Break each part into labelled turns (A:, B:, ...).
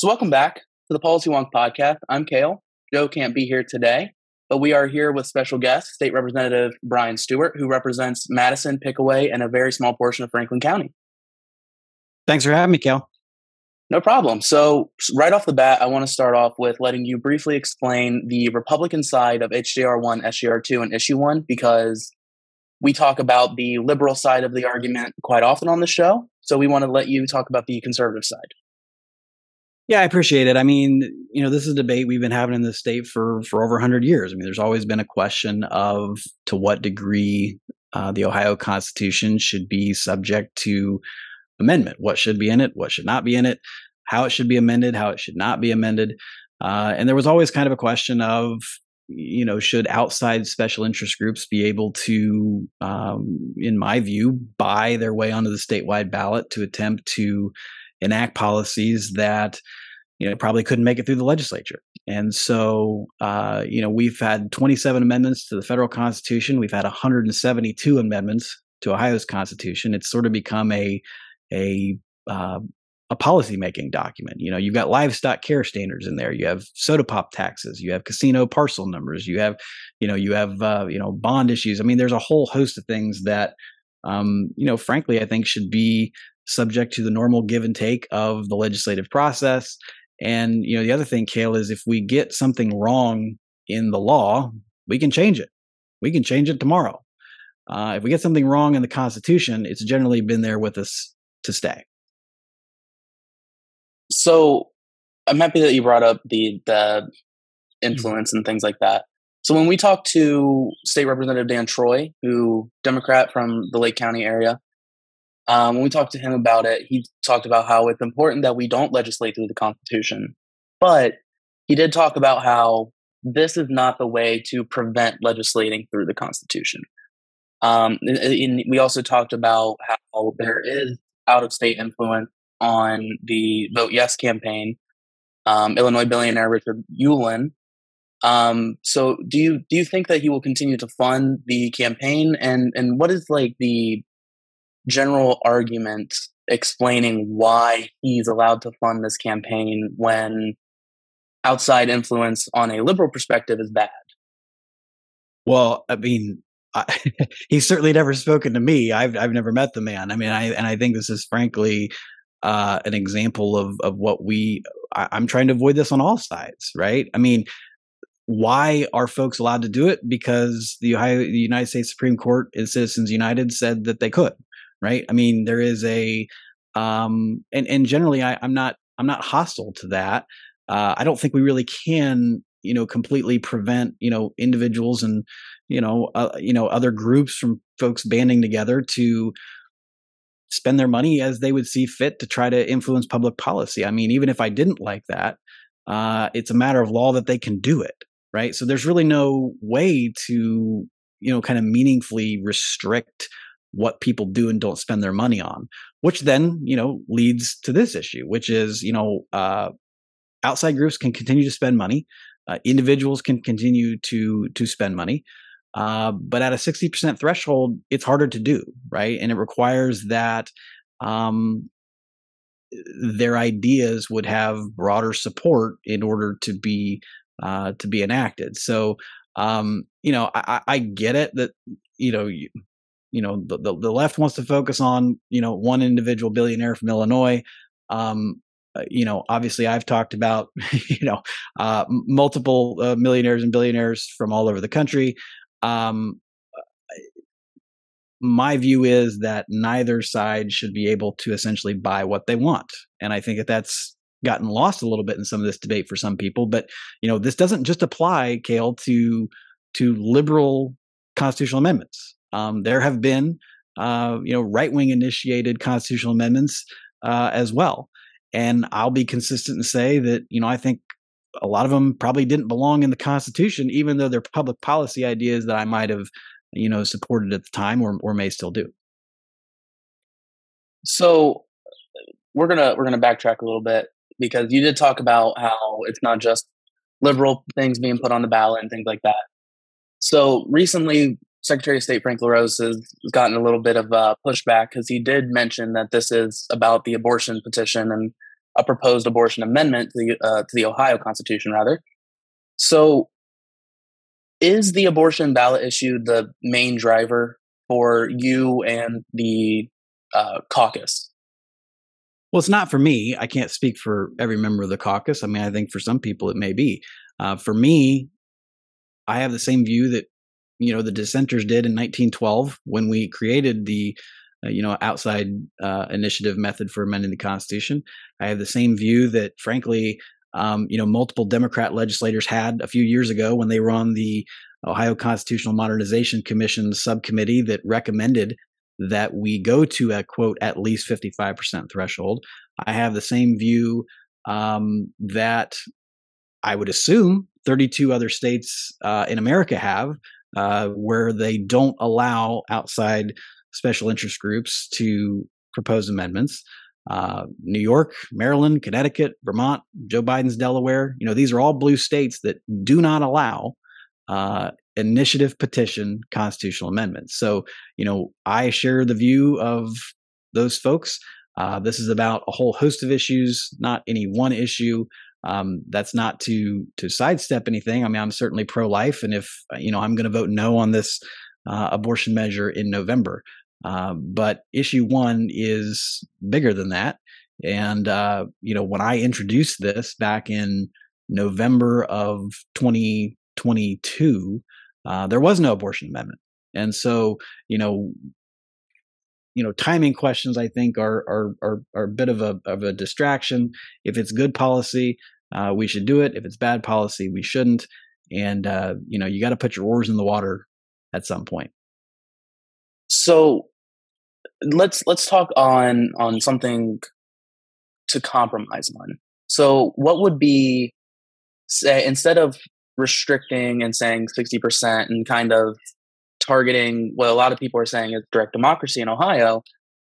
A: So, welcome back to the Policy Wonk podcast. I'm Cael. Joe can't be here today, but we are here with special guest, State Representative Brian Stewart, who represents Madison, Pickaway, and a very small portion of Franklin County.
B: Thanks for having me, Cael.
A: No problem. So, right off the bat, I want to start off with letting you briefly explain the Republican side of HJR 1, SJR 2, and Issue 1, because we talk about the liberal side of the argument quite often on the show. So, we want to let you talk about the conservative side.
B: Yeah, I appreciate it. I mean, you know, this is a debate we've been having in the state for for over 100 years. I mean, there's always been a question of to what degree uh, the Ohio Constitution should be subject to amendment. What should be in it? What should not be in it? How it should be amended? How it should not be amended? Uh, and there was always kind of a question of, you know, should outside special interest groups be able to, um, in my view, buy their way onto the statewide ballot to attempt to enact policies that you know probably couldn't make it through the legislature. And so uh, you know we've had 27 amendments to the federal constitution. We've had 172 amendments to ohio's constitution. It's sort of become a a uh, a policy making document. You know you've got livestock care standards in there. You have soda pop taxes. You have casino parcel numbers. You have you know you have uh, you know bond issues. I mean there's a whole host of things that um, you know frankly i think should be subject to the normal give and take of the legislative process. And you know, the other thing, Cael, is if we get something wrong in the law, we can change it. We can change it tomorrow. Uh, if we get something wrong in the Constitution, it's generally been there with us to stay.
A: So I'm happy that you brought up the the influence and things like that. So when we talked to State Representative Dan Troy, who Democrat from the Lake County area, um, when we talked to him about it, he talked about how it's important that we don't legislate through the Constitution. But he did talk about how this is not the way to prevent legislating through the Constitution. Um, and we also talked about how there is out of state influence on the Vote Yes campaign. Um, Illinois billionaire Richard Uihlein. Um, so, do you do you think that he will continue to fund the campaign? And and what is like the general argument explaining why he's allowed to fund this campaign when outside influence on a liberal perspective is bad.
B: Well, I mean, I, he's certainly never spoken to me. I've I've never met the man. I mean, I and I think this is frankly uh, an example of of what we. I, I'm trying to avoid this on all sides, right? I mean, why are folks allowed to do it? Because the Ohio, the United States Supreme Court and Citizens United said that they could right? I mean, there is a, um, and and generally, I, I'm not I'm not hostile to that. Uh, I don't think we really can, you know, completely prevent, you know, individuals and, you know, uh, you know, other groups from folks banding together to spend their money as they would see fit to try to influence public policy. I mean, even if I didn't like that, uh, it's a matter of law that they can do it, right? So there's really no way to, you know, kind of meaningfully restrict what people do and don't spend their money on, which then, you know, leads to this issue, which is, you know, uh, outside groups can continue to spend money, uh, individuals can continue to to spend money, uh, but at a sixty percent threshold, it's harder to do, right? And it requires that um, their ideas would have broader support in order to be uh, to be enacted. So, um, you know, I, I get it that you know you know the, the, the left wants to focus on you know one individual billionaire from Illinois. Um, uh, you know, obviously, I've talked about you know uh, multiple uh, millionaires and billionaires from all over the country. Um, my view is that neither side should be able to essentially buy what they want, and I think that that's gotten lost a little bit in some of this debate for some people. But you know, this doesn't just apply, Cael, to to liberal constitutional amendments. Um, there have been, uh, you know, right wing initiated constitutional amendments uh, as well. And I'll be consistent and say that, you know, I think a lot of them probably didn't belong in the Constitution, even though they're public policy ideas that I might have, you know, supported at the time or, or may still do.
A: So we're gonna we're gonna backtrack a little bit because you did talk about how it's not just liberal things being put on the ballot and things like that. So recently, Secretary of State Frank LaRose has gotten a little bit of uh, pushback because he did mention that this is about the abortion petition and a proposed abortion amendment to the uh, to the Ohio Constitution, rather. So, is the abortion ballot issue the main driver for you and the uh, caucus?
B: Well, it's not for me. I can't speak for every member of the caucus. I mean, I think for some people it may be. Uh, for me, I have the same view that you know the dissenters did in 1912 when we created the uh, you know outside uh, initiative method for amending the Constitution. I have the same view that, frankly, um, you know, multiple Democrat legislators had a few years ago when they were on the Ohio Constitutional Modernization Commission subcommittee that recommended that we go to a quote at least 55% threshold. I have the same view um, that I would assume 32 other states uh, in America have, uh, where they don't allow outside special interest groups to propose amendments. Uh, New York, Maryland, Connecticut, Vermont, Joe Biden's Delaware, you know, these are all blue states that do not allow uh, initiative petition constitutional amendments. So, you know, I share the view of those folks. Uh, this is about a whole host of issues, not any one issue. Um, that's not to to sidestep anything. I mean, I'm certainly pro life, and if you know, I'm going to vote no on this uh, abortion measure in November. Uh, but issue one is bigger than that. And uh, you know, when I introduced this back in November of 2022, uh, there was no abortion amendment, and so you know, you know, timing questions I think are are are, are a bit of a of a distraction. If it's good policy, uh, we should do it. If it's bad policy, we shouldn't. And uh, you know, you got to put your oars in the water at some point.
A: So let's let's talk on on something to compromise on. So what would be say instead of restricting and saying 60% and kind of targeting what a lot of people are saying is direct democracy in Ohio,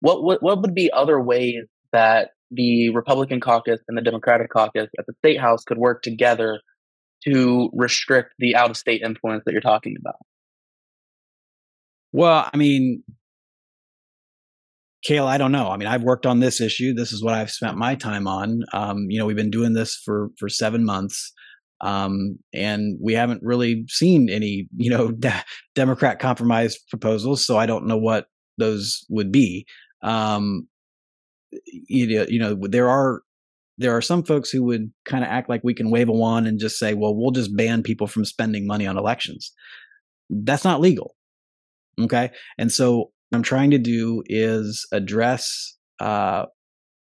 A: what, what, what would be other ways that the Republican caucus and the Democratic caucus at the state house could work together to restrict the out of state influence that you're talking about?
B: Well, I mean, Cael, I don't know. I mean, I've worked on this issue. This is what I've spent my time on. Um, you know, we've been doing this for for seven months um, and we haven't really seen any, you know, de- Democrat compromise proposals. So I don't know what those would be. Um, you know, you know, there are there are some folks who would kind of act like we can wave a wand and just say, well, we'll just ban people from spending money on elections. That's not legal. Okay. And so I'm trying to do is address uh,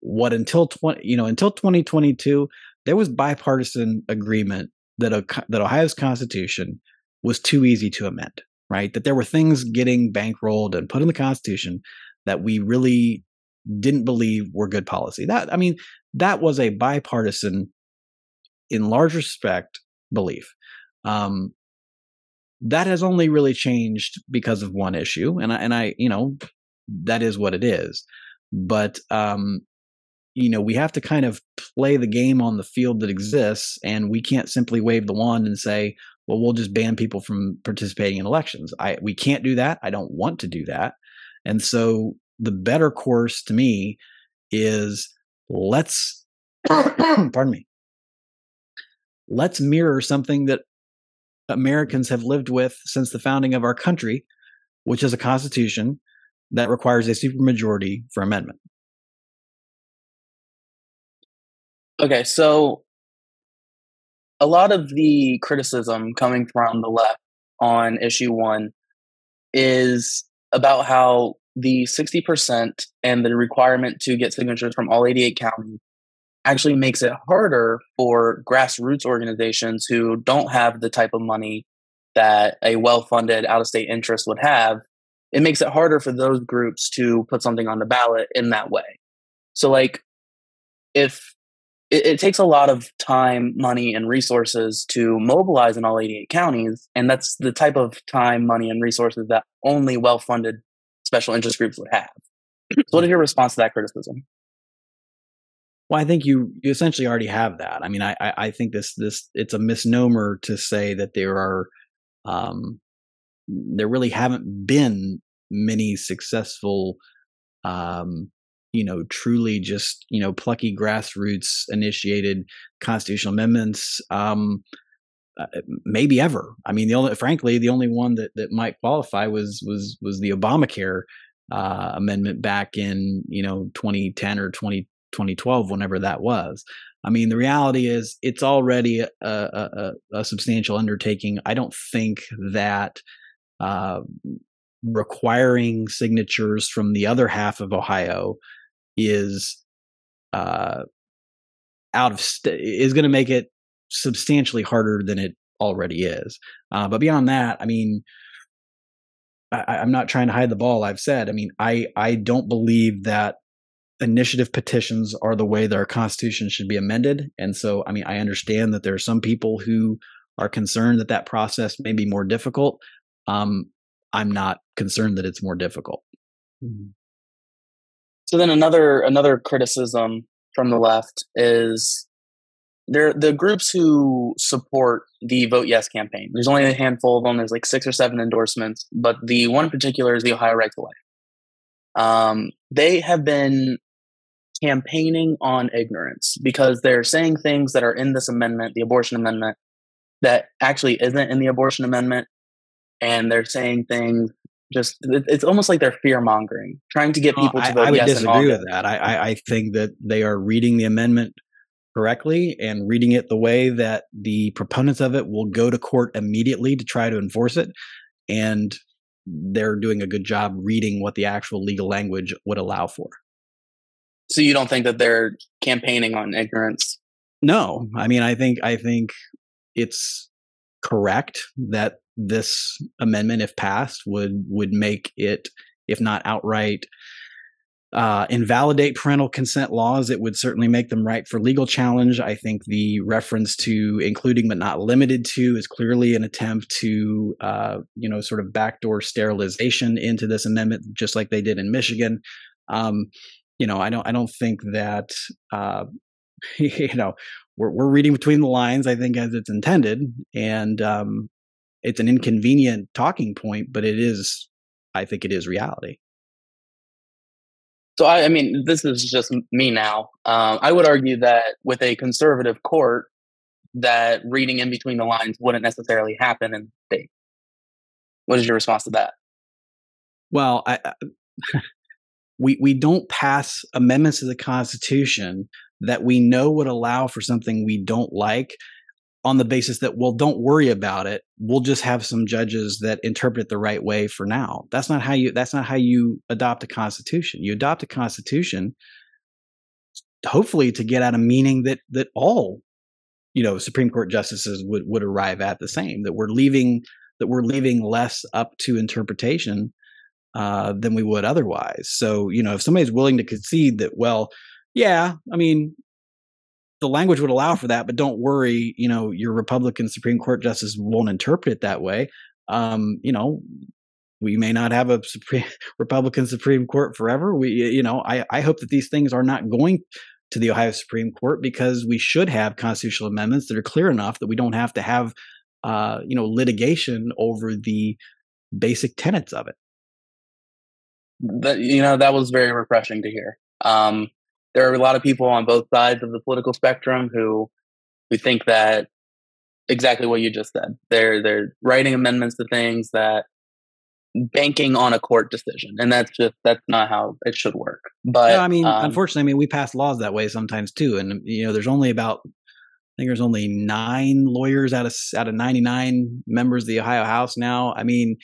B: what until 20, you know, until 2022, there was bipartisan agreement that that Ohio's constitution was too easy to amend, right? That there were things getting bankrolled and put in the constitution that we really didn't believe were good policy. That I mean, that was a bipartisan, in large respect, belief. Um, that has only really changed because of one issue, and I, and I, you know, that is what it is. But um, you know, we have to kind of play the game on the field that exists, and we can't simply wave the wand and say, "Well, we'll just ban people from participating in elections." I we can't do that. I don't want to do that, and so the better course to me is let's pardon me let's mirror something that Americans have lived with since the founding of our country, which is a constitution that requires a supermajority for amendment.
A: Okay, so a lot of the criticism coming from the left on issue one is about how the 60% and the requirement to get signatures from all 88 counties actually makes it harder for grassroots organizations who don't have the type of money that a well funded out of state interest would have. It makes it harder for those groups to put something on the ballot in that way. So, like, if it, it, takes a lot of time, money, and resources to mobilize in all 88 counties. And that's the type of time, money, and resources that only well funded special interest groups would have. so, what is your response to that criticism?
B: Well, I think you you essentially already have that. I mean, I I, I think this this it's a misnomer to say that there are um, there really haven't been many successful um, you know, truly just, you know, plucky grassroots initiated constitutional amendments. Um, uh, maybe ever. I mean, the only, frankly, the only one that, that might qualify was was was the Obamacare uh, amendment back in you know 2010 or 20, 2012, whenever that was. I mean, the reality is it's already a, a, a substantial undertaking. I don't think that uh, requiring signatures from the other half of Ohio is uh, out of st- is going to make it substantially harder than it already is. Uh, but beyond that, I mean, I, I'm not trying to hide the ball. I've said, I mean, I I don't believe that initiative petitions are the way that our constitution should be amended. And so, I mean, I understand that there are some people who are concerned that that process may be more difficult. Um, I'm not concerned that it's more difficult. Mm-hmm.
A: So then another another criticism from the left is there the groups who support the vote yes campaign. There's only a handful of them. There's like six or seven endorsements, but the one in particular is the Ohio Right to Life. Um, they have been campaigning on ignorance because they're saying things that are in this amendment, the abortion amendment, that actually isn't in the abortion amendment, and they're saying things just it's almost like they're fear mongering, trying to get people to vote
B: I, I would
A: yes
B: disagree with that. I, I, I think that they are reading the amendment correctly and reading it the way that the proponents of it will go to court immediately to try to enforce it, and they're doing a good job reading what the actual legal language would allow for.
A: So you don't think that they're campaigning on ignorance?
B: No, I mean I think I think it's correct that this amendment, if passed, would would make it, if not outright, uh, invalidate parental consent laws. It would certainly make them right for legal challenge. I think the reference to including but not limited to is clearly an attempt to, uh, you know, sort of backdoor sterilization into this amendment, just like they did in Michigan. Um, you know, I don't, I don't think that, uh, you know, we're, we're reading between the lines. I think as it's intended, and um, it's an inconvenient talking point, but it is, I think it is reality.
A: So I, I mean, this is just me now. Um, I would argue that with a conservative court, that reading in between the lines wouldn't necessarily happen in the state. What is your response to that?
B: Well, I, we we don't pass amendments to the Constitution that we know would allow for something we don't like on the basis that well don't worry about it. We'll just have some judges that interpret it the right way for now. That's not how you that's not how you adopt a constitution. You adopt a constitution hopefully to get at a meaning that that all you know supreme court justices would would arrive at the same that we're leaving that we're leaving less up to interpretation uh, than we would otherwise. So you know if somebody's willing to concede that well yeah i mean the language would allow for that, but don't worry, you know, your Republican Supreme Court justice won't interpret it that way. Um, you know, we may not have a Supreme, Republican Supreme Court forever. We, you know, I, I hope that these things are not going to the Ohio Supreme Court because we should have constitutional amendments that are clear enough that we don't have to have, uh, you know, litigation over the basic tenets of it.
A: That you know, that was very refreshing to hear. Um, there are a lot of people on both sides of the political spectrum who who think that exactly what you just said. They're they're writing amendments to things that banking on a court decision, and that's just that's not how it should work. But
B: I mean, um, unfortunately, I mean we pass laws that way sometimes too, and you know, there's only about I think there's only nine lawyers out of out of 99 members of the Ohio House now. I mean,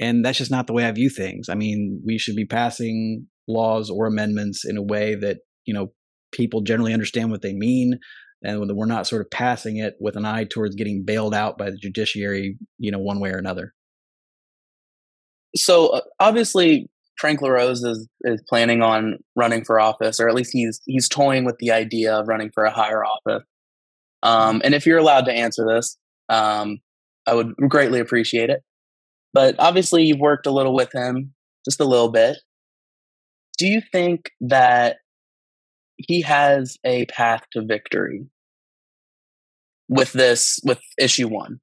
B: and that's just not the way I view things. I mean, we should be passing laws or amendments in a way that you know people generally understand what they mean and we're not sort of passing it with an eye towards getting bailed out by the judiciary you know one way or another.
A: So uh, obviously frank larose is is planning on running for office or at least he's he's toying with the idea of running for a higher office. Um, and if you're allowed to answer this um, i would greatly appreciate it. But obviously you've worked a little with him just a little bit. Do you think that he has a path to victory with this with issue one.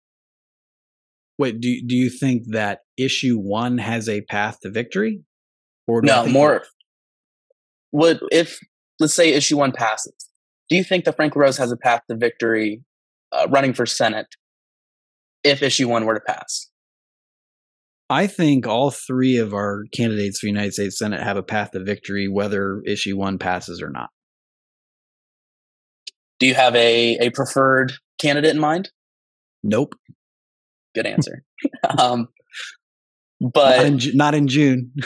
B: Wait, do do you think that issue one has a path to victory?
A: Or no, more. would if let's say issue one passes, do you think that Frank LaRose has a path to victory uh, running for Senate if issue one were to pass?
B: I think all three of our candidates for United States Senate have a path to victory, whether issue one passes or not.
A: Do you have a, a preferred candidate in mind?
B: Nope.
A: Good answer. um, but
B: not in, not in June.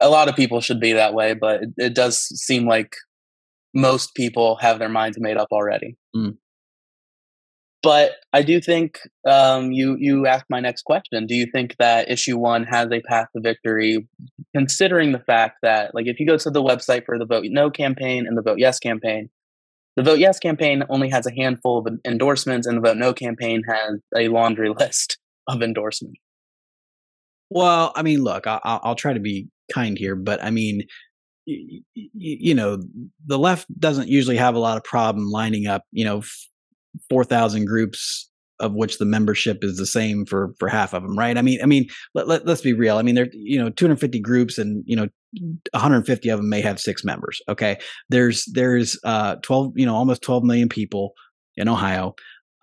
A: a lot of people should be that way, but it, it, does seem like most people have their minds made up already. Mm. But I do think um, you you asked my next question. Do you think that issue one has a path to victory, considering the fact that, like, if you go to the website for the Vote No campaign and the Vote Yes campaign, the Vote Yes campaign only has a handful of endorsements, and the Vote No campaign has a laundry list of endorsements.
B: Well, I mean, look, I'll, I'll try to be kind here, but I mean, you know, the left doesn't usually have a lot of problem lining up, you know, 4,000 groups of which the membership is the same for for half of them right i mean i mean let, let, us be real i mean there you know 250 groups and you know 150 of them may have six members okay there's there's uh 12 you know almost 12 million people in ohio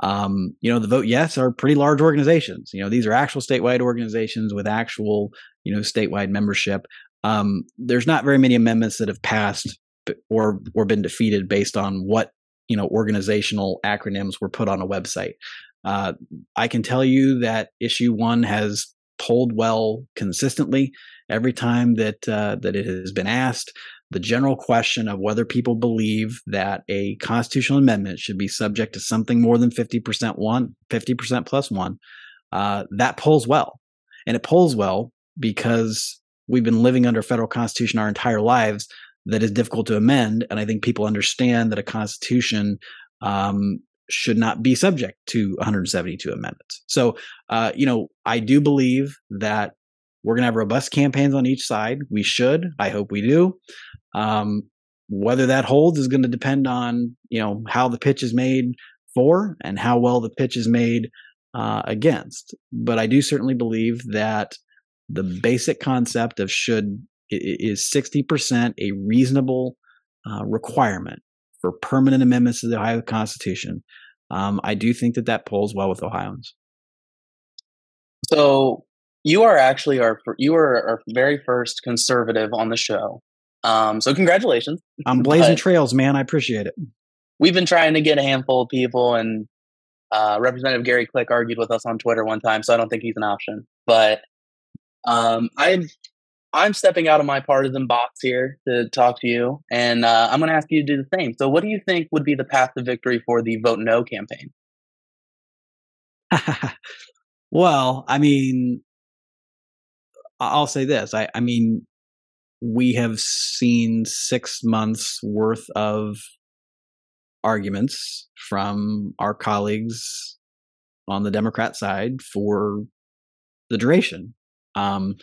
B: um, you know, the Vote Yes are pretty large organizations. You know, these are actual statewide organizations with actual, you know, statewide membership. Um, there's not very many amendments that have passed or or been defeated based on what you know organizational acronyms were put on a website. Uh, I can tell you that issue one has polled well consistently every time that uh, that it has been asked the general question of whether people believe that a constitutional amendment should be subject to something more than 50% one, 50% plus one, uh, that polls well. And it polls well because we've been living under federal constitution our entire lives that is difficult to amend. And I think people understand that a constitution um, should not be subject to 172 amendments. So, uh, you know, I do believe that we're going to have robust campaigns on each side. We should. I hope we do. Um, whether that holds is going to depend on you know how the pitch is made for and how well the pitch is made uh, against. But I do certainly believe that the basic concept of should is 60% a reasonable uh, requirement for permanent amendments to the Ohio Constitution. Um, I do think that that polls well with Ohioans.
A: So you are actually our you are our very first conservative on the show. Um, so congratulations.
B: I'm blazing trails, man. I appreciate it.
A: We've been trying to get a handful of people, and uh, Representative Gary Click argued with us on Twitter one time, so I don't think he's an option. But um, I'm I'm stepping out of my partisan box here to talk to you, and uh, I'm going to ask you to do the same. So, what do you think would be the path to victory for the Vote No campaign?
B: well, I mean, I'll say this. I, I mean, we have seen six months worth of arguments from our colleagues on the Democrat side for the duration. Um,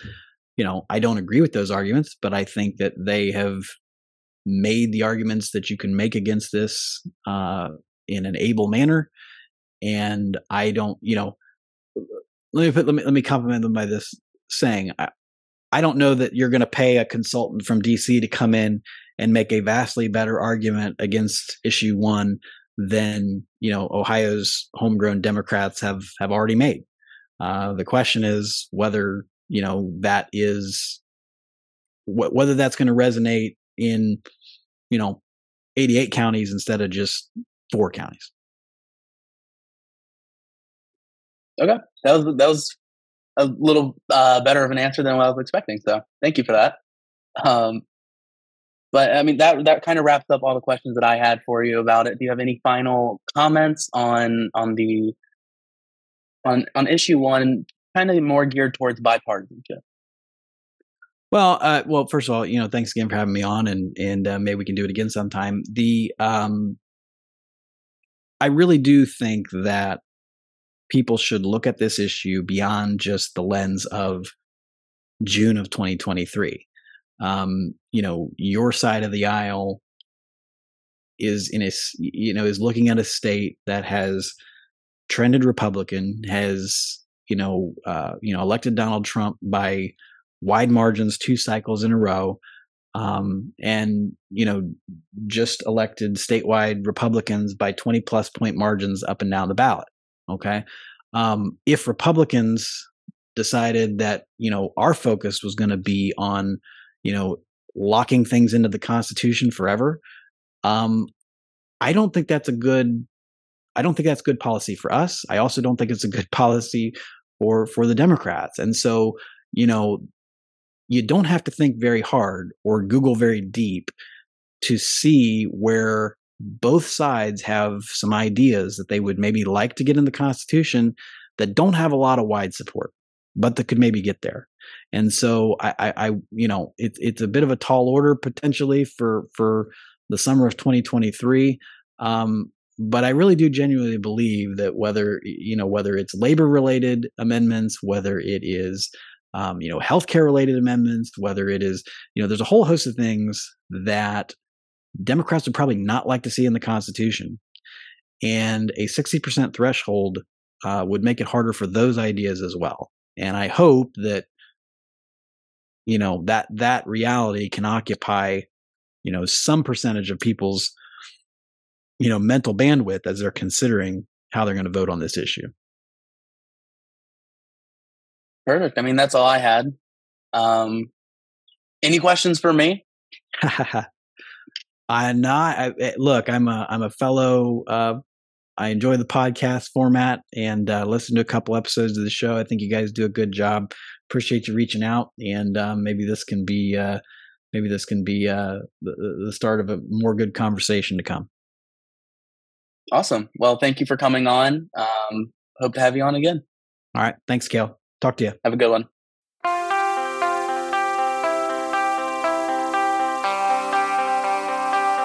B: you know, I don't agree with those arguments, but I think that they have made the arguments that you can make against this uh, in an able manner. And I don't, you know, let me put let me let me compliment them by this saying. I, I don't know that you're going to pay a consultant from DC to come in and make a vastly better argument against issue one than you know Ohio's homegrown Democrats have have already made. Uh, the question is whether you know that is wh- whether that's going to resonate in you know 88 counties instead of just four counties.
A: Okay, that was that was a little uh, better of an answer than what I was expecting. So thank you for that. Um, but I mean that that kind of wraps up all the questions that I had for you about it. Do you have any final comments on on the on on issue one, kind of more geared towards bipartisanship?
B: Well, uh, well, first of all, you know, thanks again for having me on, and and uh, maybe we can do it again sometime. The um, I really do think that people should look at this issue beyond just the lens of June of 2023. Um, you know, your side of the aisle is in a, you know, is looking at a state that has trended Republican, has, you know, uh, you know, elected Donald Trump by wide margins two cycles in a row. um, and you know just elected statewide Republicans by 20 plus point margins up and down the ballot. Okay, um, if Republicans decided that you know our focus was going to be on you know locking things into the Constitution forever, um, I don't think that's a good. I don't think that's good policy for us. I also don't think it's a good policy for for the Democrats. And so, you know, you don't have to think very hard or Google very deep to see where both sides have some ideas that they would maybe like to get in the Constitution that don't have a lot of wide support, but that could maybe get there. And so I, I, I you know, it's it's a bit of a tall order potentially for for the summer of 2023. Um, but I really do genuinely believe that whether you know whether it's labor related amendments, whether it is um, you know, healthcare related amendments, whether it is, you know, there's a whole host of things that Democrats would probably not like to see in the Constitution. And a 60% threshold uh, would make it harder for those ideas as well. And I hope that, you know, that that reality can occupy, you know, some percentage of people's, you know, mental bandwidth as they're considering how they're going to vote on this issue.
A: Perfect. I mean, that's all I had. Um, any questions for me?
B: I'm not. I, eh, look, I'm a I'm a fellow. Uh, I enjoy the podcast format and uh, listen to a couple episodes of the show. I think you guys do a good job. Appreciate you reaching out, and um, maybe this can be uh, maybe this can be uh, the, the start of a more good conversation to come.
A: Awesome. Well, thank you for coming on. Um, hope to have you on again.
B: All right. Thanks, Cael. Talk to you.
A: Have a good one.